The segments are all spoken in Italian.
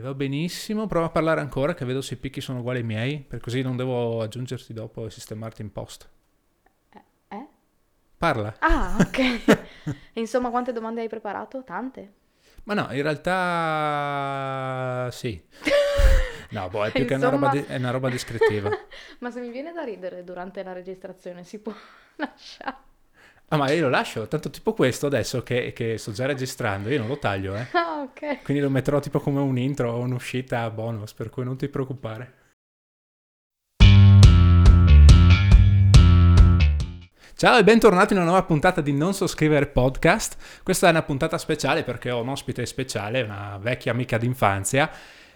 va benissimo, prova a parlare ancora che vedo se i picchi sono uguali ai miei, per così non devo aggiungerti dopo e sistemarti in post. Eh? Parla. Ah, ok. Insomma, quante domande hai preparato? Tante? Ma no, in realtà sì. No, boh, è più che una Insomma- roba, di- è una roba descrittiva. Ma se mi viene da ridere durante la registrazione, si può lasciare? Ah, ma io lo lascio, tanto tipo questo adesso che, che sto già registrando, io non lo taglio, eh. Ah, ok. Quindi lo metterò tipo come un intro o un'uscita bonus, per cui non ti preoccupare. Ciao e bentornati in una nuova puntata di Non So Scrivere Podcast. Questa è una puntata speciale perché ho un ospite speciale, una vecchia amica d'infanzia,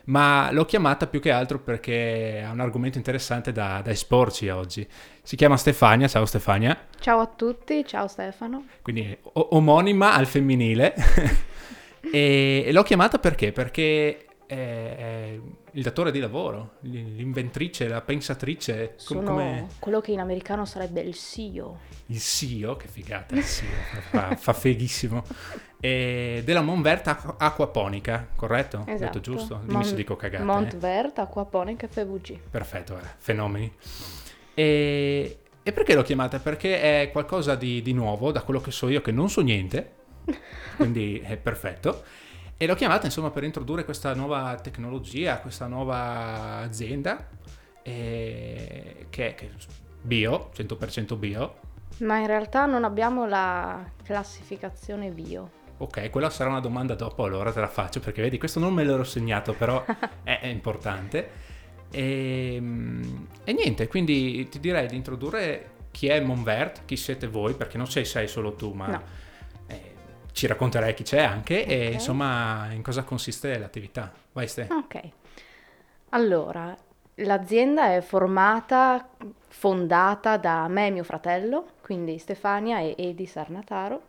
ma l'ho chiamata più che altro perché ha un argomento interessante da, da esporci oggi. Si chiama Stefania, ciao Stefania, Ciao a tutti, ciao Stefano. quindi o- omonima al femminile. e, e l'ho chiamata perché? Perché è, è il datore di lavoro, l'inventrice, la pensatrice, com- Sono come quello che in americano sarebbe il CEO. il CEO, che figata il CEO, fa, fa fighissimo, e della Monvert Acqua- Acquaponica, corretto? Ho Esatto. detto giusto? Dimmi Mon- se dico cagate. eh. Montvert, Aquaponica FVG. Perfetto, guarda, fenomeni. E, e perché l'ho chiamata? Perché è qualcosa di, di nuovo, da quello che so io, che non so niente, quindi è perfetto. E l'ho chiamata insomma per introdurre questa nuova tecnologia, questa nuova azienda, eh, che è bio, 100% bio. Ma in realtà non abbiamo la classificazione bio. Ok, quella sarà una domanda dopo, allora te la faccio, perché vedi, questo non me l'ero segnato, però è, è importante. E, e niente, quindi ti direi di introdurre chi è Monvert, chi siete voi, perché non sei, sei solo tu, ma No. Ci racconterai chi c'è anche e Ok. insomma in cosa consiste l'attività. Vai Ste. Ok. Allora, l'azienda è formata, fondata da me e mio fratello, quindi Stefania e Edi Sarnataro,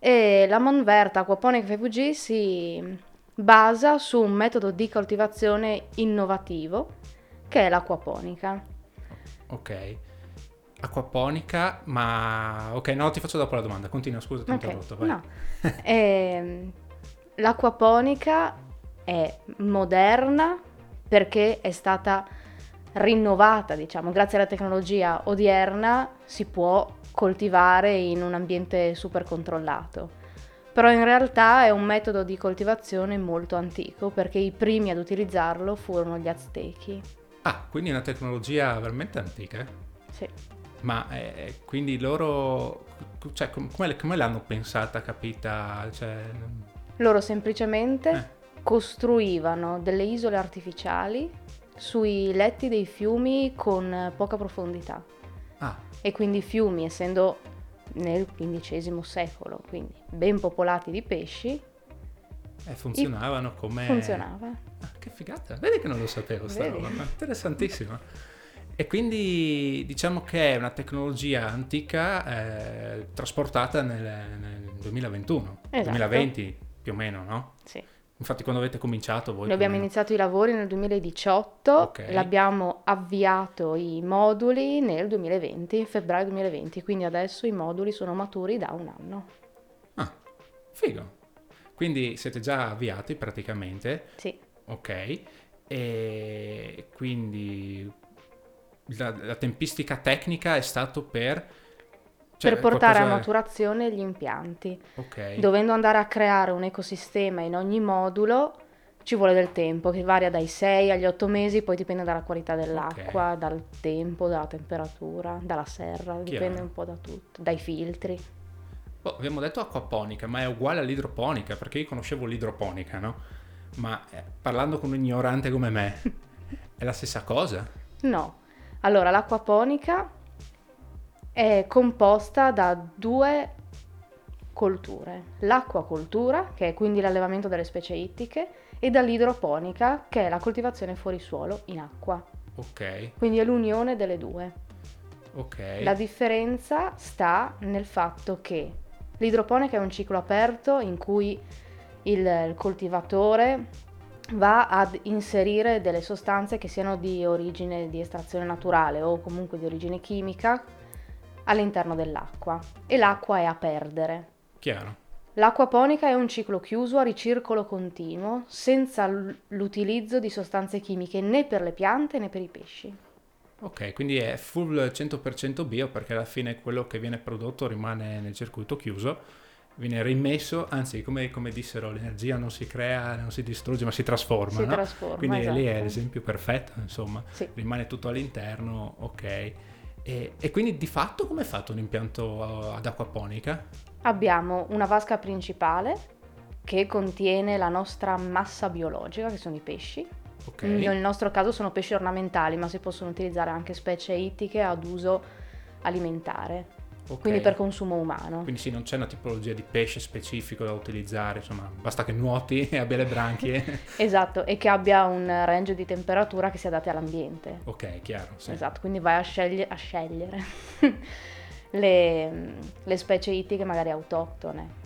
e la Monverta Aquaponica FVG si basa su un metodo di coltivazione innovativo che è l'acquaponica. Ok. Acquaponica, ma... Ok, no, ti faccio dopo la domanda. Continua, scusa, ti ho Ok, interrotto. Vai. no. Ehm, l'acquaponica è moderna perché è stata rinnovata, diciamo, grazie alla tecnologia odierna si può coltivare in un ambiente super controllato. Però in realtà è un metodo di coltivazione molto antico perché i primi ad utilizzarlo furono gli aztechi. Ah, quindi è una tecnologia veramente antica. Sì. Ma eh, quindi loro, cioè, com- come, come l'hanno pensata, capita? Cioè, Loro semplicemente Eh. costruivano delle isole artificiali sui letti dei fiumi con poca profondità ah, e quindi i fiumi, essendo nel XV secolo, quindi ben popolati di pesci, eh, funzionavano come... funzionava. Ah, che figata, vedi che non lo sapevo sta roba, ma interessantissima. E quindi diciamo che è una tecnologia antica eh, trasportata nel, nel 2021, Esatto. 2020 più o meno, no? Sì. Infatti quando avete cominciato voi... Noi abbiamo meno- iniziato i lavori nel 2018, Ok. l'abbiamo avviato i moduli nel 2020, febbraio 2020, quindi adesso i moduli sono maturi da un anno. Ah, figo. Quindi siete già avviati praticamente, Sì. ok? E quindi la, la tempistica tecnica è stato per... cioè, per portare a qualcosa- maturazione gli impianti. Ok. Dovendo andare a creare un ecosistema in ogni modulo, ci vuole del tempo, che varia dai 6 agli 8 mesi, poi dipende dalla qualità dell'acqua, dal tempo, dalla temperatura, dalla serra, dipende Chiaro. un po' da tutto, dai filtri. Oh, abbiamo detto acquaponica, ma è uguale all'idroponica, perché io conoscevo l'idroponica, no? Ma eh, parlando con un ignorante come me, è la stessa cosa? No. Allora, l'acquaponica è composta da due colture. L'acquacoltura, che è quindi l'allevamento delle specie ittiche, e dall'idroponica, che è la coltivazione fuori suolo in acqua. Ok, Quindi è l'unione delle due. ok. La differenza sta nel fatto che l'idroponica è un ciclo aperto in cui il, il coltivatore va ad inserire delle sostanze che siano di origine di estrazione naturale o comunque di origine chimica all'interno dell'acqua e l'acqua è a perdere. Chiaro. L'acquaponica è un ciclo chiuso a ricircolo continuo, senza l'utilizzo di sostanze chimiche né per le piante né per i pesci. Ok, quindi è full 100% bio perché alla fine quello che viene prodotto rimane nel circuito chiuso, viene rimesso, anzi come, come dissero l'energia non si crea, non si distrugge ma si trasforma. Si no? trasforma, Quindi esatto. lì è l'esempio perfetto, insomma, Sì. rimane tutto all'interno, ok. E, e quindi di fatto come è fatto un impianto ad acquaponica? Abbiamo una vasca principale che contiene la nostra massa biologica, che sono i pesci. Ok, Nel nostro caso sono pesci ornamentali, ma si possono utilizzare anche specie ittiche ad uso alimentare, ok. quindi per consumo umano. Quindi sì, non c'è una tipologia di pesce specifico da utilizzare, insomma, basta che nuoti e abbia le branchie. Esatto, e che abbia un range di temperatura che si adatti all'ambiente. ok, chiaro, sì. Esatto, quindi vai a, sceglie- a scegliere le, le specie ittiche magari autoctone.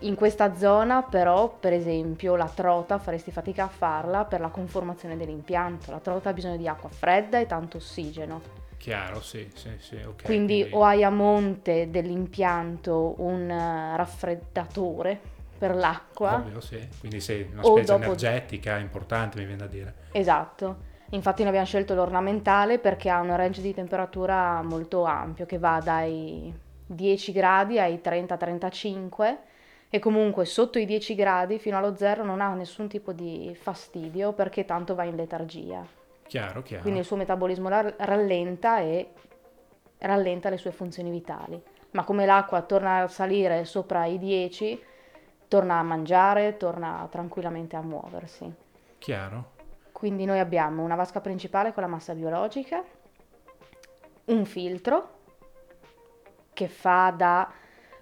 In questa zona però, per esempio, la trota faresti fatica a farla per la conformazione dell'impianto. La trota ha bisogno di acqua fredda e tanto ossigeno. Chiaro, sì, sì, sì, ok. quindi, o hai a monte dell'impianto un eh, raffreddatore per l'acqua. Ovvio, sì. Quindi sì, una specie dopo- energetica importante, mi viene da dire. Esatto. Infatti noi abbiamo scelto l'ornamentale perché ha un range di temperatura molto ampio che va dai 10 gradi ai 30-35 e comunque sotto i 10 gradi fino allo zero non ha nessun tipo di fastidio perché tanto va in letargia. Chiaro, chiaro. Quindi il suo metabolismo rallenta e rallenta le sue funzioni vitali. Ma come l'acqua torna a salire sopra i 10, torna a mangiare, torna tranquillamente a muoversi. Chiaro. Quindi noi abbiamo una vasca principale con la massa biologica, un filtro che fa da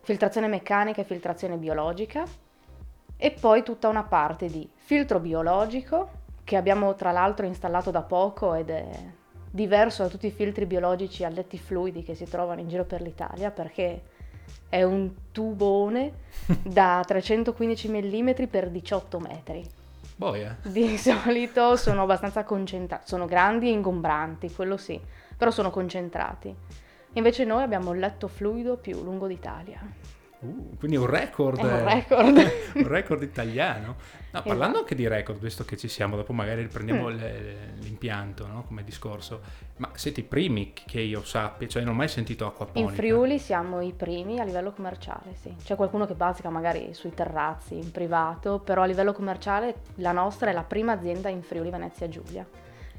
filtrazione meccanica e filtrazione biologica e poi tutta una parte di filtro biologico che abbiamo tra l'altro installato da poco ed è diverso da tutti i filtri biologici a letti fluidi che si trovano in giro per l'Italia perché è un tubone da 315 mm per 18 metri. Boia. Di solito sono abbastanza concentrati, sono grandi e ingombranti, quello sì, però sono concentrati. Invece noi abbiamo il letto fluido più lungo d'Italia. Uh, quindi un record. Un record. un record italiano. No, parlando Esatto. anche di record, visto che ci siamo, dopo magari riprendiamo Mm. l'impianto, no? Come discorso. Ma siete i primi che io sappia, cioè non ho mai sentito acquaponica. In Friuli siamo i primi a livello commerciale, sì. C'è qualcuno che bazzica magari sui terrazzi, in privato, però a livello commerciale la nostra è la prima azienda in Friuli Venezia Giulia.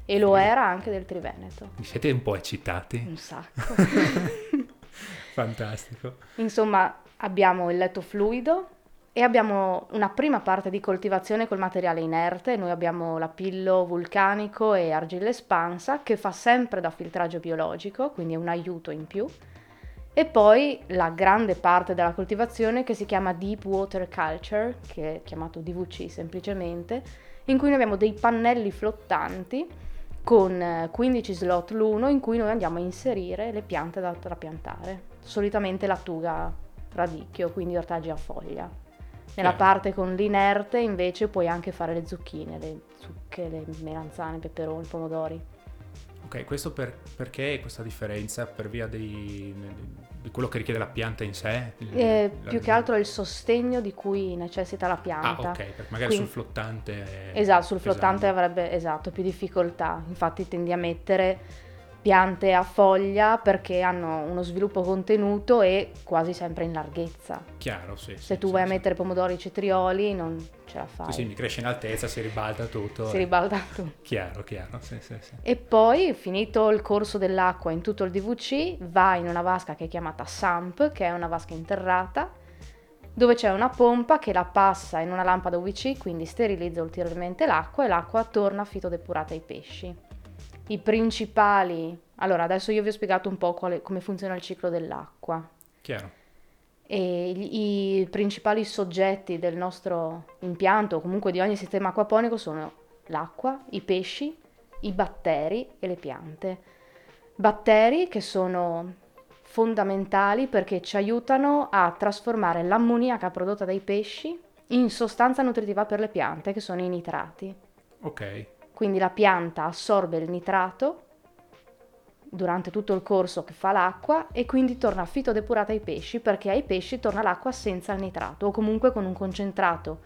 E lo era anche del Triveneto. Mi Siete un po' eccitati? Un sacco. Fantastico. Insomma, abbiamo il letto fluido e abbiamo una prima parte di coltivazione col materiale inerte. Noi abbiamo lapillo vulcanico e argilla espansa che fa sempre da filtraggio biologico, quindi è un aiuto in più. E poi la grande parte della coltivazione che si chiama Deep Water Culture, che è chiamato DVC semplicemente, in cui noi abbiamo dei pannelli flottanti con eh, 15 slot l'uno in cui noi andiamo a inserire le piante da trapiantare. Solitamente lattuga radicchio, quindi ortaggi a foglia. Nella Chiaro. parte con l'inerte invece puoi anche fare le zucchine, le zucche, le melanzane, i peperoni, i pomodori. Ok, questo per- perché questa differenza? Per via dei- di quello che richiede la pianta in sé? Il- Eh, la- più che altro è il sostegno di cui necessita la Ah, pianta. ok, perché magari Quindi- sul flottante... Esatto, sul flottante pesante. avrebbe esatto, più difficoltà. Infatti tendi a mettere piante a foglia perché hanno uno sviluppo contenuto e quasi sempre in larghezza. Chiaro, sì. Se sì, tu sì, vai a sì. mettere pomodori e cetrioli non ce la fai. Sì, sì, mi cresce in altezza, si ribalta tutto. Si eh. ribalta tutto. Chiaro, chiaro, sì, sì, sì. E poi, finito il corso dell'acqua in tutto il DVC, va in una vasca che è chiamata SAMP, che è una vasca interrata, dove c'è una pompa che la passa in una lampada UVC, quindi sterilizza ulteriormente l'acqua e l'acqua torna fitodepurata ai pesci. I principali... Allora, adesso io vi ho spiegato un po' quale- come funziona il ciclo dell'acqua. Chiaro. E gli- i principali soggetti del nostro impianto, o comunque di ogni sistema acquaponico, sono l'acqua, i pesci, i batteri e le piante. Batteri che sono fondamentali perché ci aiutano a trasformare l'ammoniaca prodotta dai pesci in sostanza nutritiva per le piante, che sono i nitrati. Ok, Quindi la pianta assorbe il nitrato durante tutto il corso che fa l'acqua e quindi torna fitodepurata ai pesci perché ai pesci torna l'acqua senza il nitrato o comunque con un concentrato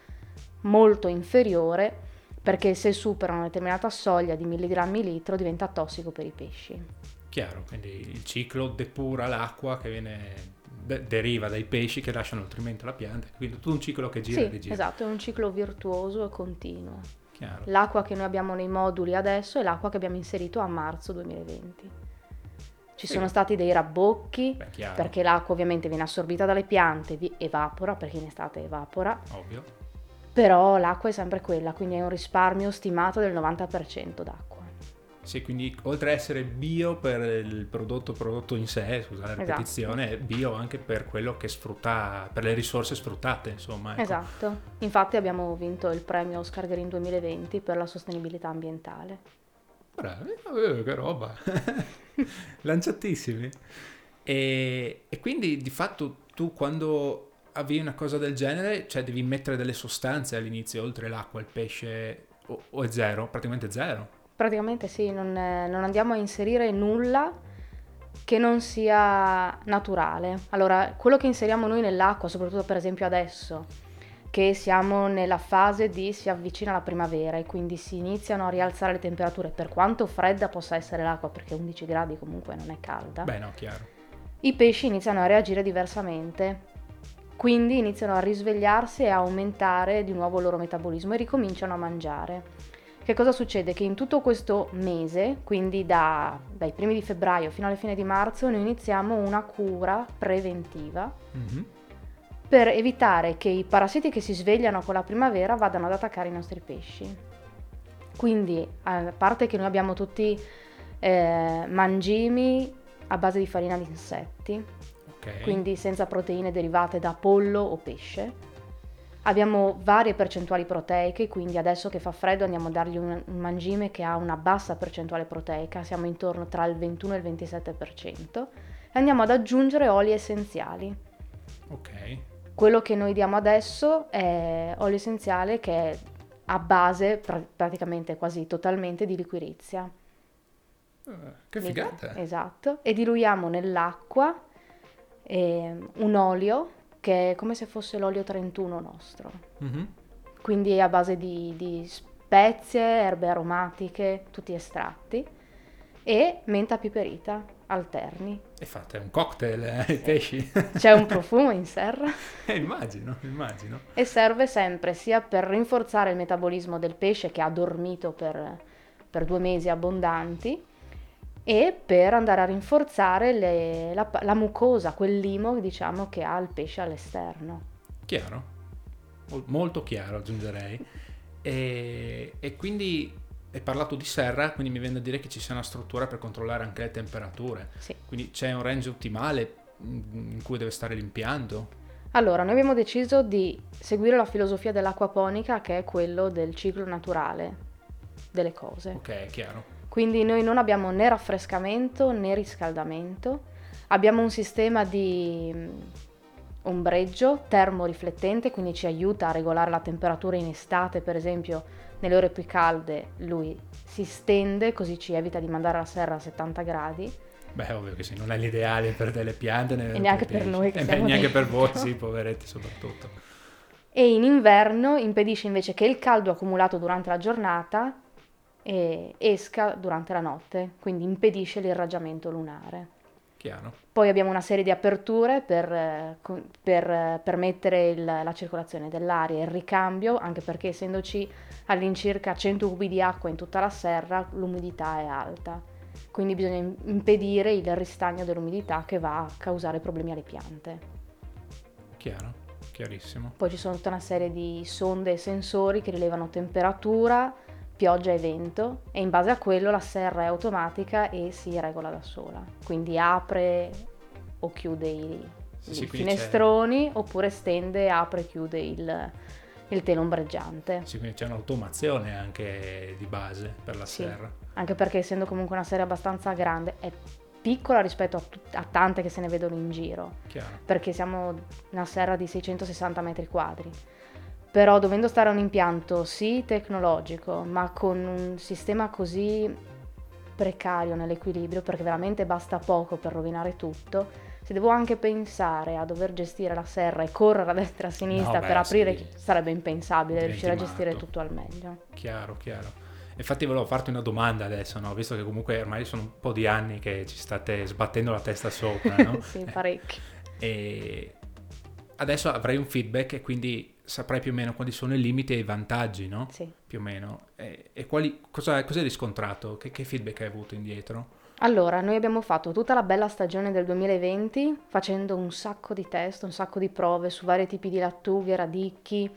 molto inferiore perché se supera una determinata soglia di milligrammi litro diventa tossico per i pesci. Chiaro, quindi il ciclo depura l'acqua che viene, de- deriva dai pesci che lasciano nutrimento alla pianta, quindi tutto un ciclo che gira sì, e rigira. esatto, è un ciclo virtuoso e continuo. Chiaro. L'acqua che noi abbiamo nei moduli adesso è l'acqua che abbiamo inserito a marzo 2020. Ci Sì. sono stati dei rabbocchi Beh, perché l'acqua ovviamente viene assorbita dalle piante, vi- evapora perché in estate evapora, ovvio. però l'acqua è sempre quella, quindi è un risparmio stimato del 90% d'acqua. Sì, quindi oltre a essere bio per il prodotto, prodotto in sé, scusa la Esatto. ripetizione, è bio anche per quello che sfrutta, per le risorse sfruttate, insomma. ecco. Esatto, infatti abbiamo vinto il premio Oscar Green 2020 per la sostenibilità ambientale. Bravi, eh, che roba. Lanciatissimi. E, e quindi di fatto tu quando avvii una cosa del genere, cioè devi mettere delle sostanze all'inizio, oltre l'acqua, il pesce, o, o è zero? Praticamente zero. Praticamente sì, non, eh, non andiamo a inserire nulla che non sia naturale. Allora, quello che inseriamo noi nell'acqua, soprattutto per esempio adesso, che siamo nella fase di si avvicina la primavera e quindi si iniziano a rialzare le temperature, per quanto fredda possa essere l'acqua, perché 11 gradi comunque non è calda, Beh, no, chiaro. i pesci iniziano a reagire diversamente. Quindi iniziano a risvegliarsi e a aumentare di nuovo il loro metabolismo e ricominciano a mangiare. Che cosa succede? Che in tutto questo mese, quindi da- dai primi di febbraio fino alla fine di marzo, noi iniziamo una cura preventiva Mhm. per evitare che i parassiti che si svegliano con la primavera vadano ad attaccare i nostri pesci. Quindi, a parte che noi abbiamo tutti eh, mangimi a base di farina di insetti, Ok. quindi senza proteine derivate da pollo o pesce. Abbiamo varie percentuali proteiche, quindi adesso che fa freddo andiamo a dargli un, un mangime che ha una bassa percentuale proteica, siamo intorno tra il 21 e il 27%, e andiamo ad aggiungere oli essenziali. ok. Quello che noi diamo adesso è olio essenziale che è a base pra- praticamente quasi totalmente di liquirizia. Eh, Che figata. Esatto. E diluiamo nell'acqua ehm, un olio che è come se fosse l'olio 31 nostro. Mhm. Quindi è a base di, di spezie, erbe aromatiche, tutti estratti e menta piperita alterni. E fate un cocktail eh, ai pesci? C'è un profumo in serra Eh, immagino, immagino. e serve sempre sia per rinforzare il metabolismo del pesce che ha dormito per, per due mesi abbondanti e per andare a rinforzare le- la, la mucosa, quel limo diciamo che ha il pesce all'esterno. Chiaro, Mol- molto chiaro aggiungerei. E, e quindi hai parlato di serra, quindi mi viene da dire che ci sia una struttura per controllare anche le temperature. Sì. Quindi c'è un range ottimale mm, in cui deve stare l'impianto. Allora, noi abbiamo deciso di seguire la filosofia dell'acquaponica che è quello del ciclo naturale delle cose. Ok, chiaro. Quindi noi non abbiamo né raffrescamento né riscaldamento, abbiamo un sistema di mm, ombreggio termoriflettente, quindi ci aiuta a regolare la temperatura in estate, per esempio nelle ore più calde lui si stende così ci evita di mandare la serra a 70 gradi. Beh, ovvio che sì, non è l'ideale per delle piante né E neanche per noi che E siamo neanche per voi, dentro. sì, poveretti soprattutto. E in inverno impedisce invece che il caldo accumulato durante la giornata eh, esca durante la notte, quindi impedisce l'irraggiamento lunare. Chiaro. Poi abbiamo una serie di aperture per, eh, per, eh, permettere il- la circolazione dell'aria e il ricambio, anche perché essendoci all'incirca 100 cubi di acqua in tutta la serra, l'umidità è alta. Quindi bisogna im- impedire il ristagno dell'umidità che va a causare problemi alle piante. Chiaro, chiarissimo. Poi ci sono tutta una serie di sonde e sensori che rilevano temperatura, pioggia e vento e in base a quello la serra è automatica e si regola da sola. Quindi apre o chiude i, Sì, sì, i quindi c'è- finestroni oppure stende, apre e chiude il, il telo ombreggiante. Sì, quindi c'è un'automazione anche di base per la Sì. serra. Anche perché essendo comunque una serra abbastanza grande è piccola rispetto a, tut- a tante che se ne vedono in giro. Chiaro. perché siamo una serra di 660 metri quadri. Però dovendo stare a un impianto sì tecnologico, ma con un sistema così precario nell'equilibrio, perché veramente basta poco per rovinare tutto, se devo anche pensare a dover gestire la serra e correre a destra e a sinistra No, beh, per aprire, sì. sarebbe impensabile riuscire a gestire tutto al meglio. Chiaro, chiaro. Infatti volevo farti una domanda adesso, no? Visto che comunque ormai sono un po' di anni che ci state sbattendo la testa sopra, no? sì, parecchio. E adesso avrai un feedback e quindi saprai più o meno quali sono i limiti e i vantaggi, no? Sì. Più o meno. E, e quali, cosa, cosa hai riscontrato? Che, che feedback hai avuto indietro? Allora, noi abbiamo fatto tutta la bella stagione del 2020 facendo un sacco di test, un sacco di prove su vari tipi di lattughe, radicchi,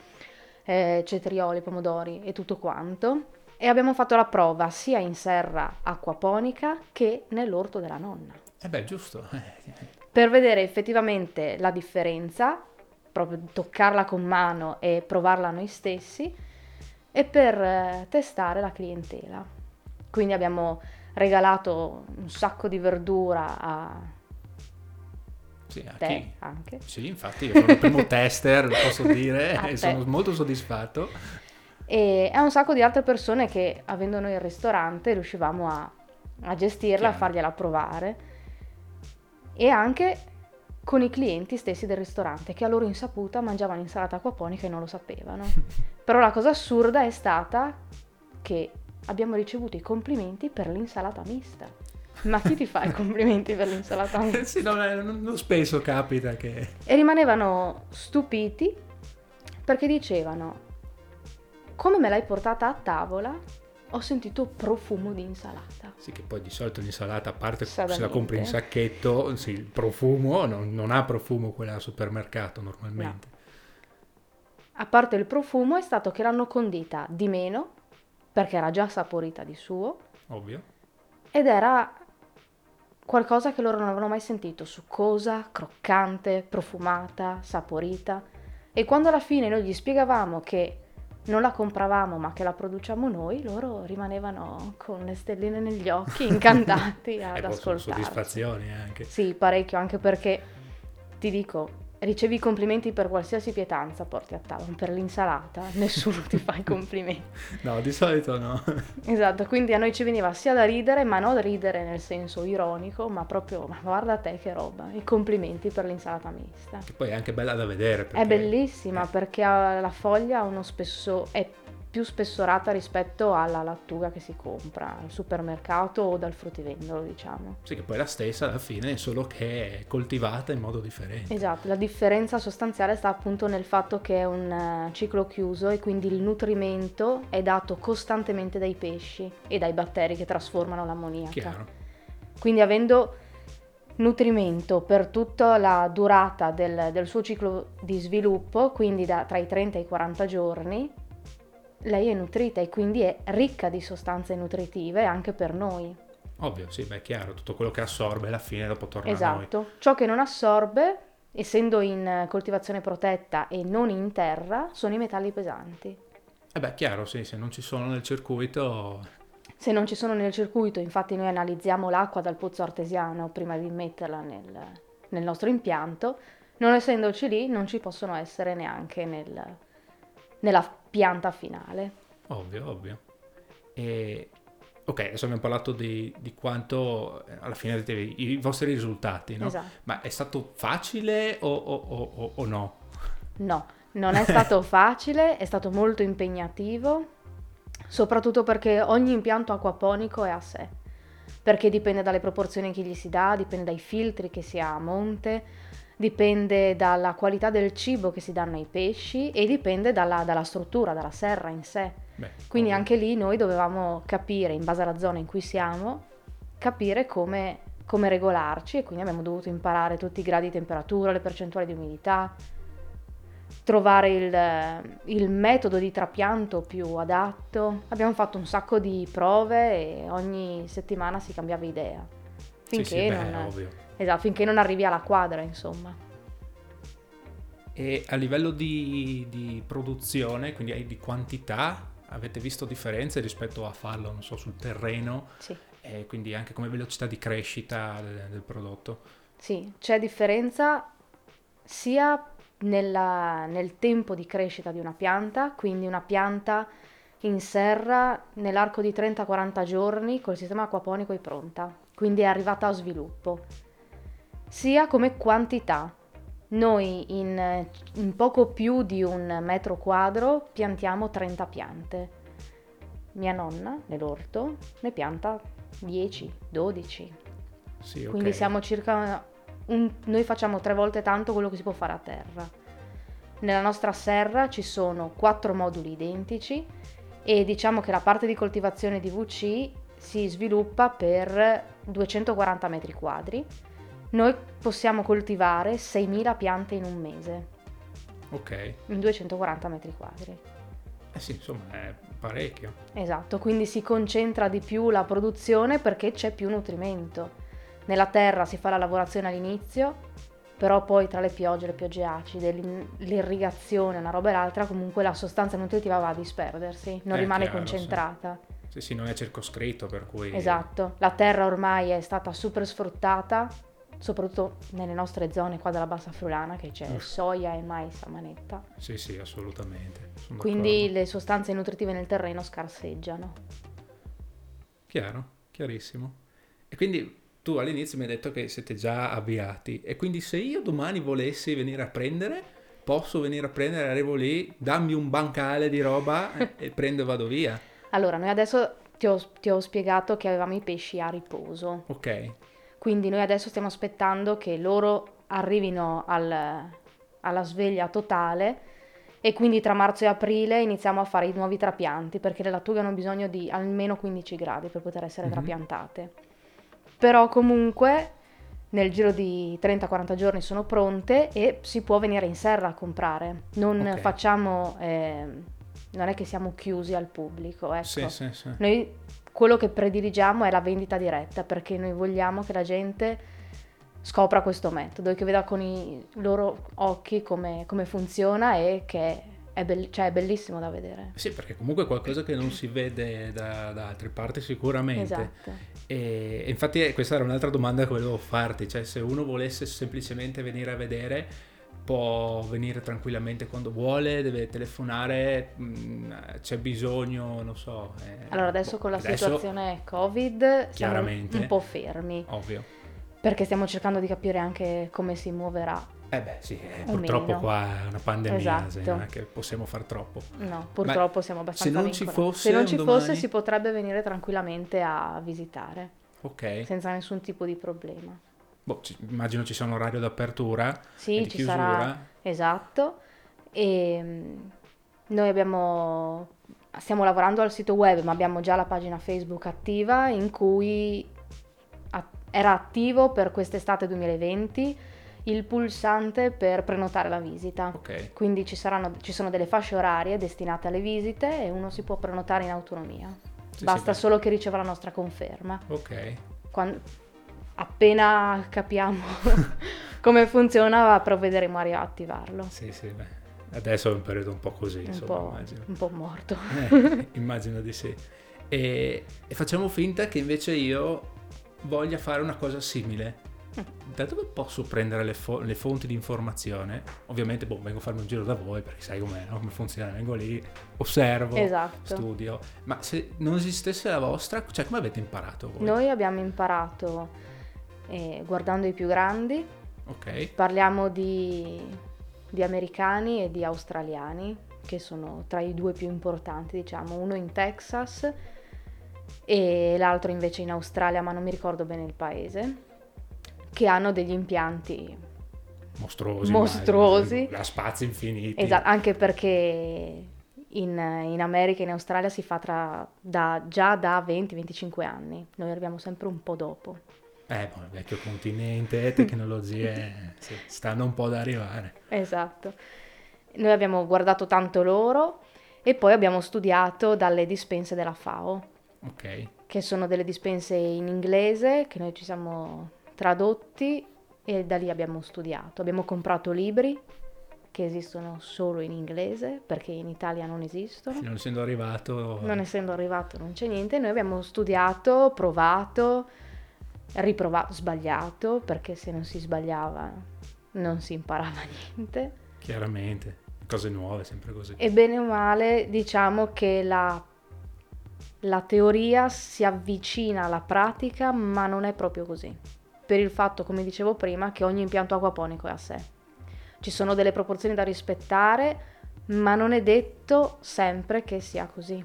eh, cetrioli, pomodori e tutto quanto. E abbiamo fatto la prova sia in serra acquaponica che nell'orto della nonna, Eh beh, giusto. Per vedere effettivamente la differenza, proprio toccarla con mano e provarla noi stessi, e per eh, testare la clientela. Quindi abbiamo regalato un sacco di verdura a sì, a te chi? anche. Sì, infatti io sono il primo tester, lo posso dire, A e sono molto soddisfatto. E a un sacco di altre persone che, avendo noi il ristorante, riuscivamo a, a gestirla, a Chiaro. fargliela provare. E anche con i clienti stessi del ristorante, che a loro insaputa mangiavano insalata acquaponica e non lo sapevano. Però la cosa assurda è stata che abbiamo ricevuto i complimenti per l'insalata mista. Ma chi ti fa i complimenti per l'insalata mista? sì, no, non, non spesso capita che... E rimanevano stupiti perché dicevano, come me l'hai portata a tavola, ho sentito profumo di insalata. Sì, che poi di solito l'insalata, a parte se la compri in sacchetto, sì, il profumo non, non ha profumo quella al supermercato normalmente. A parte il profumo è stato che l'hanno condita di meno, perché era già saporita di suo, Ovvio. ed era qualcosa che loro non avevano mai sentito, succosa, croccante, profumata, saporita. E quando alla fine noi gli spiegavamo che non la compravamo ma che la produciamo noi, loro rimanevano con le stelline negli occhi, incantati ad e poi sono ascoltarci. soddisfazioni anche. Sì, parecchio, anche perché ti dico, ricevi complimenti per qualsiasi pietanza porti a tavola, per l'insalata, nessuno ti fa i complimenti. No, di solito no. Esatto, quindi a noi ci veniva sia da ridere, ma non ridere nel senso ironico, ma proprio, ma guarda te che roba, i complimenti per l'insalata mista. che poi è anche bella da vedere. È perché- bellissima perché ha- la foglia ha uno spesso, è più spessorata rispetto alla lattuga che si compra al supermercato o dal fruttivendolo, diciamo. Sì, che poi è la stessa alla fine, solo che è coltivata in modo differente. Esatto, la differenza sostanziale sta appunto nel fatto che è un eh, ciclo chiuso e quindi il nutrimento è dato costantemente dai pesci e dai batteri che trasformano l'ammoniaca. Chiaro. Quindi avendo nutrimento per tutta la durata del, del suo ciclo di sviluppo, quindi da, tra i 30 e i 40 giorni, lei è nutrita e quindi è ricca di sostanze nutritive anche per noi. Ovvio, sì, beh, è chiaro, tutto quello che assorbe alla fine dopo torna a noi. Esatto. Ciò che non assorbe, essendo in coltivazione protetta e non in terra, sono i metalli pesanti. Eh beh, chiaro, sì, se non ci sono nel circuito... Se non ci sono nel circuito, infatti noi analizziamo l'acqua dal pozzo artesiano prima di metterla nel, nel nostro impianto, non essendoci lì non ci possono essere neanche nel- nella pianta finale. Ovvio, ovvio. E... Ok, adesso abbiamo parlato di, di quanto eh, alla fine avete i, vostri risultati, no? Esatto. Ma è stato facile o- o- o- o no? No, non è stato facile, è stato molto impegnativo, soprattutto perché ogni impianto acquaponico è a sé, perché dipende dalle proporzioni che gli si dà, dipende dai filtri che si ha a monte, dipende dalla qualità del cibo che si danno ai pesci e dipende dalla, dalla struttura, dalla serra in sé. Beh, Quindi ovvio. anche lì noi dovevamo capire, in base alla zona in cui siamo, capire come, come regolarci e quindi abbiamo dovuto imparare tutti i gradi di temperatura, le percentuali di umidità, trovare il, il metodo di trapianto più adatto. Abbiamo fatto un sacco di prove e ogni settimana si cambiava idea. Sì, Finché, sì, beh, non, ovvio. esatto, finché non arrivi alla quadra, insomma. E a livello di, di produzione, quindi di quantità, avete visto differenze rispetto a farlo, non so, sul terreno Sì. e quindi anche come velocità di crescita del, del prodotto? Sì, c'è differenza sia nella- nel tempo di crescita di una pianta, quindi una pianta in serra nell'arco di 30-40 giorni col sistema acquaponico è pronta, quindi è arrivata a sviluppo, sia come quantità. Noi in, in poco più di un metro quadro piantiamo 30 piante. Mia nonna nell'orto ne pianta 10, 12. Sì, ok. Quindi siamo circa... un- noi facciamo tre volte tanto quello che si può fare a terra. Nella nostra serra ci sono quattro moduli identici e diciamo che la parte di coltivazione di VC si sviluppa per 240 metri quadri. Noi possiamo coltivare 6.000 piante in un mese, Ok. in 240 metri quadri. Eh sì, insomma, è parecchio. Esatto, quindi si concentra di più la produzione perché c'è più nutrimento. Nella terra si fa la lavorazione all'inizio, però poi tra le piogge, le piogge acide, l'irrigazione, una roba e l'altra, comunque la sostanza nutritiva va a disperdersi, non Eh, rimane chiaro, concentrata. Sì, sì, non è circoscritto, per cui... Esatto, la terra ormai è stata super sfruttata, soprattutto nelle nostre zone qua della Bassa Friulana, che c'è Mm. soia e mais a manetta. Sì, sì, assolutamente. sono Quindi d'accordo. le sostanze nutritive nel terreno scarseggiano. Chiaro, chiarissimo. E quindi tu all'inizio mi hai detto che siete già avviati. E quindi se io domani volessi venire a prendere, posso venire a prendere, arrivo lì, dammi un bancale di roba e prendo e vado via. Allora, noi adesso ti ho, ti ho spiegato che avevamo i pesci a riposo, Ok, quindi noi adesso stiamo aspettando che loro arrivino al- alla sveglia totale e quindi tra marzo e aprile iniziamo a fare i nuovi trapianti perché le lattughe hanno bisogno di almeno 15 gradi per poter essere Mhm. trapiantate. Però comunque nel giro di 30-40 giorni sono pronte e si può venire in serra a comprare. Non Ok. facciamo, ehm, non è che siamo chiusi al pubblico, ecco. sì, sì, sì. Noi quello che prediligiamo è la vendita diretta perché noi vogliamo che la gente scopra questo metodo e che veda con i loro occhi come, come funziona e che è, bell- cioè, è bellissimo da vedere. Sì, perché comunque è qualcosa che non si vede da, da altre parti sicuramente. Esatto. E e infatti eh, questa era un'altra domanda che volevo farti, cioè se uno volesse semplicemente venire a vedere può venire tranquillamente quando vuole, deve telefonare, mh, c'è bisogno, non so. eh, Allora adesso boh, con la adesso, situazione Covid siamo chiaramente. un po' fermi Ovvio. perché stiamo cercando di capire anche come si muoverà. Eh beh sì, eh, purtroppo meno. qua è una pandemia, Esatto. sì, non è che possiamo far troppo. No, purtroppo siamo abbastanza se non ci fosse Se non ci domani- fosse si potrebbe venire tranquillamente a visitare Ok, senza nessun tipo di problema. Boh, ci- immagino ci sia un orario d'apertura e Sì, di ci chiusura. sarà, esatto. E mm, noi abbiamo, stiamo lavorando al sito web, ma abbiamo già la pagina Facebook attiva in cui era attivo per quest'estate 2020 il pulsante per prenotare la visita. Ok, Quindi ci, saranno, ci sono delle fasce orarie destinate alle visite e uno si può prenotare in autonomia. Sì, Basta sì, solo che riceva la nostra conferma. ok. Quan- appena capiamo come funziona, provvederemo a riattivarlo. Sì, sì, beh. Adesso è un periodo un po' così, Un insomma, po', immagino. un po' morto. Eh, immagino di sì. E, e facciamo finta che invece io voglia fare una cosa simile. Da dove posso prendere le, fo- le fonti di informazione? Ovviamente, boh, vengo a farmi un giro da voi perché sai com'è, no? come funziona. Vengo lì, osservo, Esatto. studio. Ma se non esistesse la vostra, cioè come avete imparato voi? Noi abbiamo imparato eh, guardando i più grandi, Ok, parliamo di, di americani e di australiani, che sono tra i due più importanti, diciamo, uno in Texas e l'altro invece in Australia, ma non mi ricordo bene il paese, che hanno degli impianti mostruosi. Mostruosi. A spazi infiniti. Esatto, anche perché in, in America e in Australia si fa tra, da, già da 20-25 anni, noi arriviamo sempre un po' dopo. Eh, boh, vecchio continente, tecnologie sì, stanno un po' da arrivare. Esatto. Noi abbiamo guardato tanto loro e poi abbiamo studiato dalle dispense della FAO, Ok, che sono delle dispense in inglese che noi ci siamo tradotti e da lì abbiamo studiato. Abbiamo comprato libri che esistono solo in inglese perché in Italia non esistono. non essendo arrivato... Non essendo arrivato non c'è niente, noi abbiamo studiato, provato, riprovato, sbagliato, perché se non si sbagliava non si imparava niente. Chiaramente, cose nuove, sempre così. E bene o male diciamo che la la teoria si avvicina alla pratica, ma non è proprio così. Per il fatto, come dicevo prima, che ogni impianto acquaponico è a sé. Ci sono delle proporzioni da rispettare, ma non è detto sempre che sia così.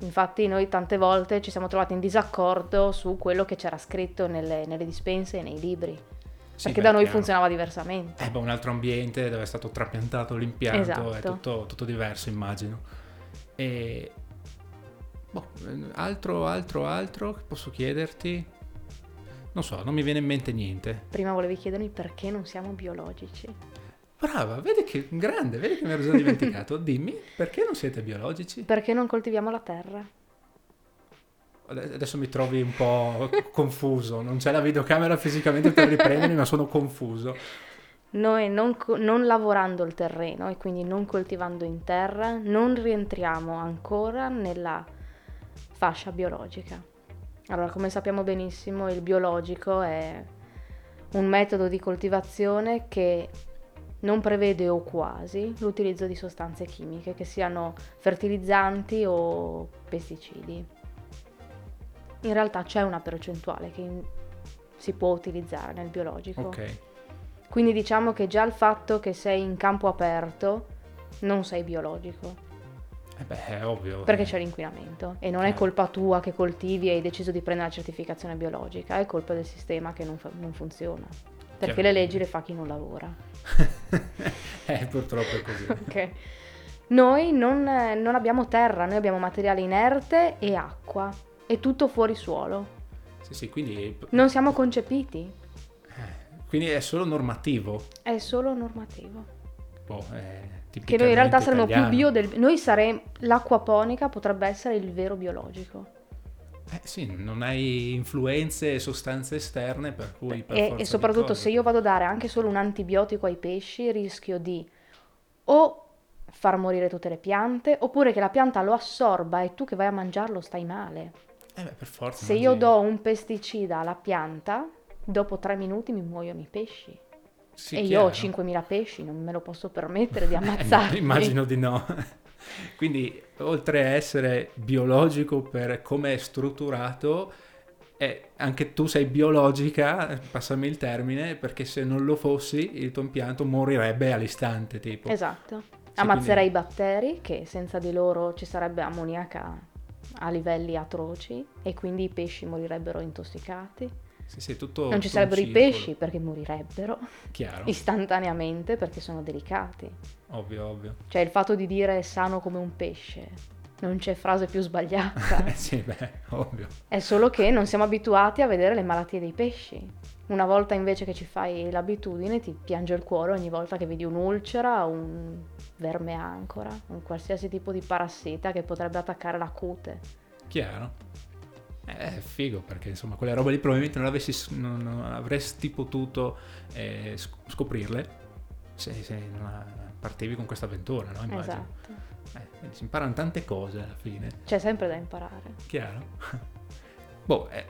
Infatti noi tante volte ci siamo trovati in disaccordo su quello che c'era scritto nelle, nelle dispense e nei libri. Sì, perché beh, da noi chiaro. funzionava diversamente. Eh, beh, un altro ambiente dove è stato trapiantato l'impianto, è Esatto. tutto, tutto diverso immagino. E... boh, altro, altro, altro che posso chiederti? Non so, non mi viene in mente niente. Prima volevi chiedermi perché non siamo biologici. Brava, vedi che grande, vedi che mi ero già dimenticato. Dimmi, perché non siete biologici? Perché non coltiviamo la terra? Ade- Adesso mi trovi un po' confuso, non c'è la videocamera fisicamente per riprendermi, ma sono confuso. Noi non, non lavorando il terreno e quindi non coltivando in terra, non rientriamo ancora nella fascia biologica. Allora, come sappiamo benissimo, il biologico è un metodo di coltivazione che non prevede o quasi l'utilizzo di sostanze chimiche, che siano fertilizzanti o pesticidi. In realtà c'è una percentuale che in- si può utilizzare nel biologico. Ok, Quindi diciamo che già il fatto che sei in campo aperto non sei biologico, eh beh, è ovvio. perché eh. c'è l'inquinamento e non è Chiaro. colpa tua che coltivi e hai deciso di prendere la certificazione biologica, è colpa del sistema che non, fa- non funziona. Perché le leggi le fa chi non lavora. eh, purtroppo è così. Ok. Noi non, eh, non abbiamo terra, noi abbiamo materiale inerte e acqua, è tutto fuori suolo. Sì, sì, quindi, Non siamo concepiti, eh, quindi è solo normativo. è solo normativo. Boh, è Che noi in realtà saremmo più bio del... Noi saremmo... L'acquaponica potrebbe essere il vero biologico. Eh sì, non hai influenze e sostanze esterne per cui per E, e soprattutto cose- se io vado a dare anche solo un antibiotico ai pesci, rischio di o far morire tutte le piante, oppure che la pianta lo assorba e tu che vai a mangiarlo stai male. Eh beh, per forza. Se io do un pesticida alla pianta, dopo tre minuti mi muoiono i pesci. Sì, e io ho chiaro. 5.000 pesci, non me lo posso permettere di Eh, ammazzarli. immagino di no. Quindi, oltre a essere biologico per come è strutturato, eh, anche tu sei biologica, passami il termine, perché se non lo fossi, il tuo impianto morirebbe all'istante, tipo. Esatto. Sì, Ammazzerei quindi- i batteri, che senza di loro ci sarebbe ammoniaca a livelli atroci e quindi i pesci morirebbero intossicati. Sì, sì, tutto, non ci tutto sarebbero i pesci perché morirebbero Chiaro, istantaneamente perché sono delicati. ovvio, ovvio. Cioè il fatto di dire sano come un pesce, non c'è frase più sbagliata. Eh sì, beh, ovvio. È solo che non siamo abituati a vedere le malattie dei pesci. Una volta invece che ci fai l'abitudine ti piange il cuore ogni volta che vedi un'ulcera, un verme ancora, un qualsiasi tipo di parassita che potrebbe attaccare la cute. Chiaro. È figo perché insomma quelle robe lì probabilmente non, avessi, non, non avresti potuto eh, sc- scoprirle se, se non partivi con questa avventura, no? Immagino. Esatto. Eh, si imparano tante cose alla fine, C'è sempre da imparare. chiaro? boh, eh,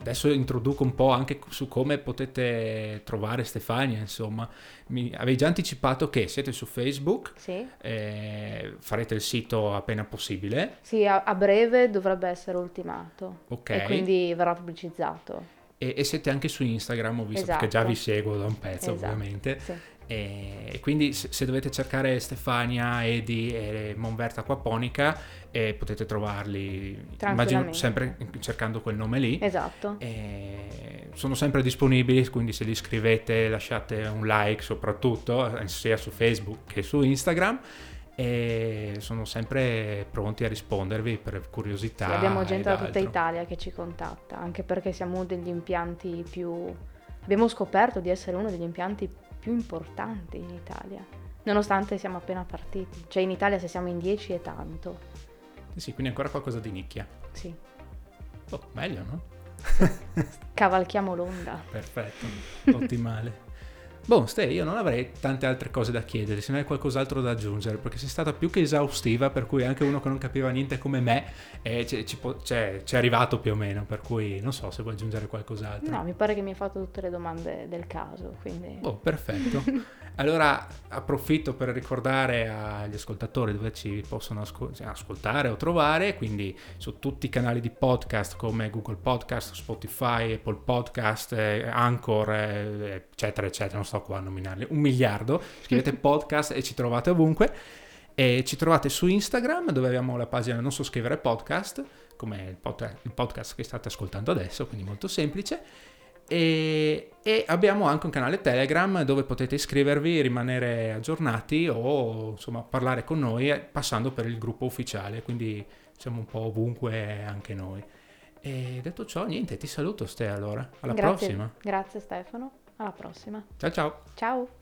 adesso introduco un po' anche su come potete trovare Stefania, insomma. Mi avevi già anticipato che siete su Facebook, Sì? eh, farete il sito appena possibile, Sì, a, a breve dovrebbe essere ultimato. ok? E quindi verrà pubblicizzato. E, e siete anche su Instagram, ho visto, perché già Esatto. vi seguo da un pezzo, Esatto, ovviamente. sì. E, quindi se, se dovete cercare Stefania, Edi e Monverta Aquaponica, eh, potete trovarli, immagino, sempre cercando quel nome lì. Esatto. E sono sempre disponibili, quindi se li scrivete lasciate un like soprattutto, eh, sia su Facebook che su Instagram. E sono sempre pronti a rispondervi per curiosità. Sì, abbiamo gente da tutta. Italia che ci contatta, anche perché siamo uno degli impianti più... Abbiamo scoperto di essere uno degli impianti più importanti in Italia, nonostante siamo appena partiti. Cioè in Italia se siamo in 10 è tanto. Sì, sì, quindi ancora qualcosa di nicchia. Sì, Oh, meglio, no? cavalchiamo l'onda. Perfetto, ottimale. Boh, Ste, io non avrei tante altre cose da chiedere, se non hai qualcos'altro da aggiungere, perché sei stata più che esaustiva, per cui anche uno che non capiva niente come me eh, ci, ci, c'è, arrivato più o meno, per cui non so se vuoi aggiungere qualcos'altro. No, mi pare che mi hai fatto tutte le domande del caso, quindi... Oh, perfetto. allora approfitto per ricordare agli ascoltatori dove ci possono ascol- ascoltare o trovare, quindi su tutti i canali di podcast come Google Podcast, Spotify, Apple Podcast, eh, Anchor, eh, eccetera, eccetera, non sto qua a nominarli, un miliardo, scrivete podcast e ci trovate ovunque. E ci trovate su Instagram dove abbiamo la pagina Non so scrivere podcast, come il, pod- il podcast che state ascoltando adesso, quindi molto semplice. E, e, abbiamo anche un canale Telegram dove potete iscrivervi, rimanere aggiornati o insomma parlare con noi eh, passando per il gruppo ufficiale, quindi siamo un po' ovunque anche noi. E detto ciò, niente, ti saluto Ste allora, alla Grazie. prossima. Grazie Stefano. Alla prossima. Ciao ciao. Ciao.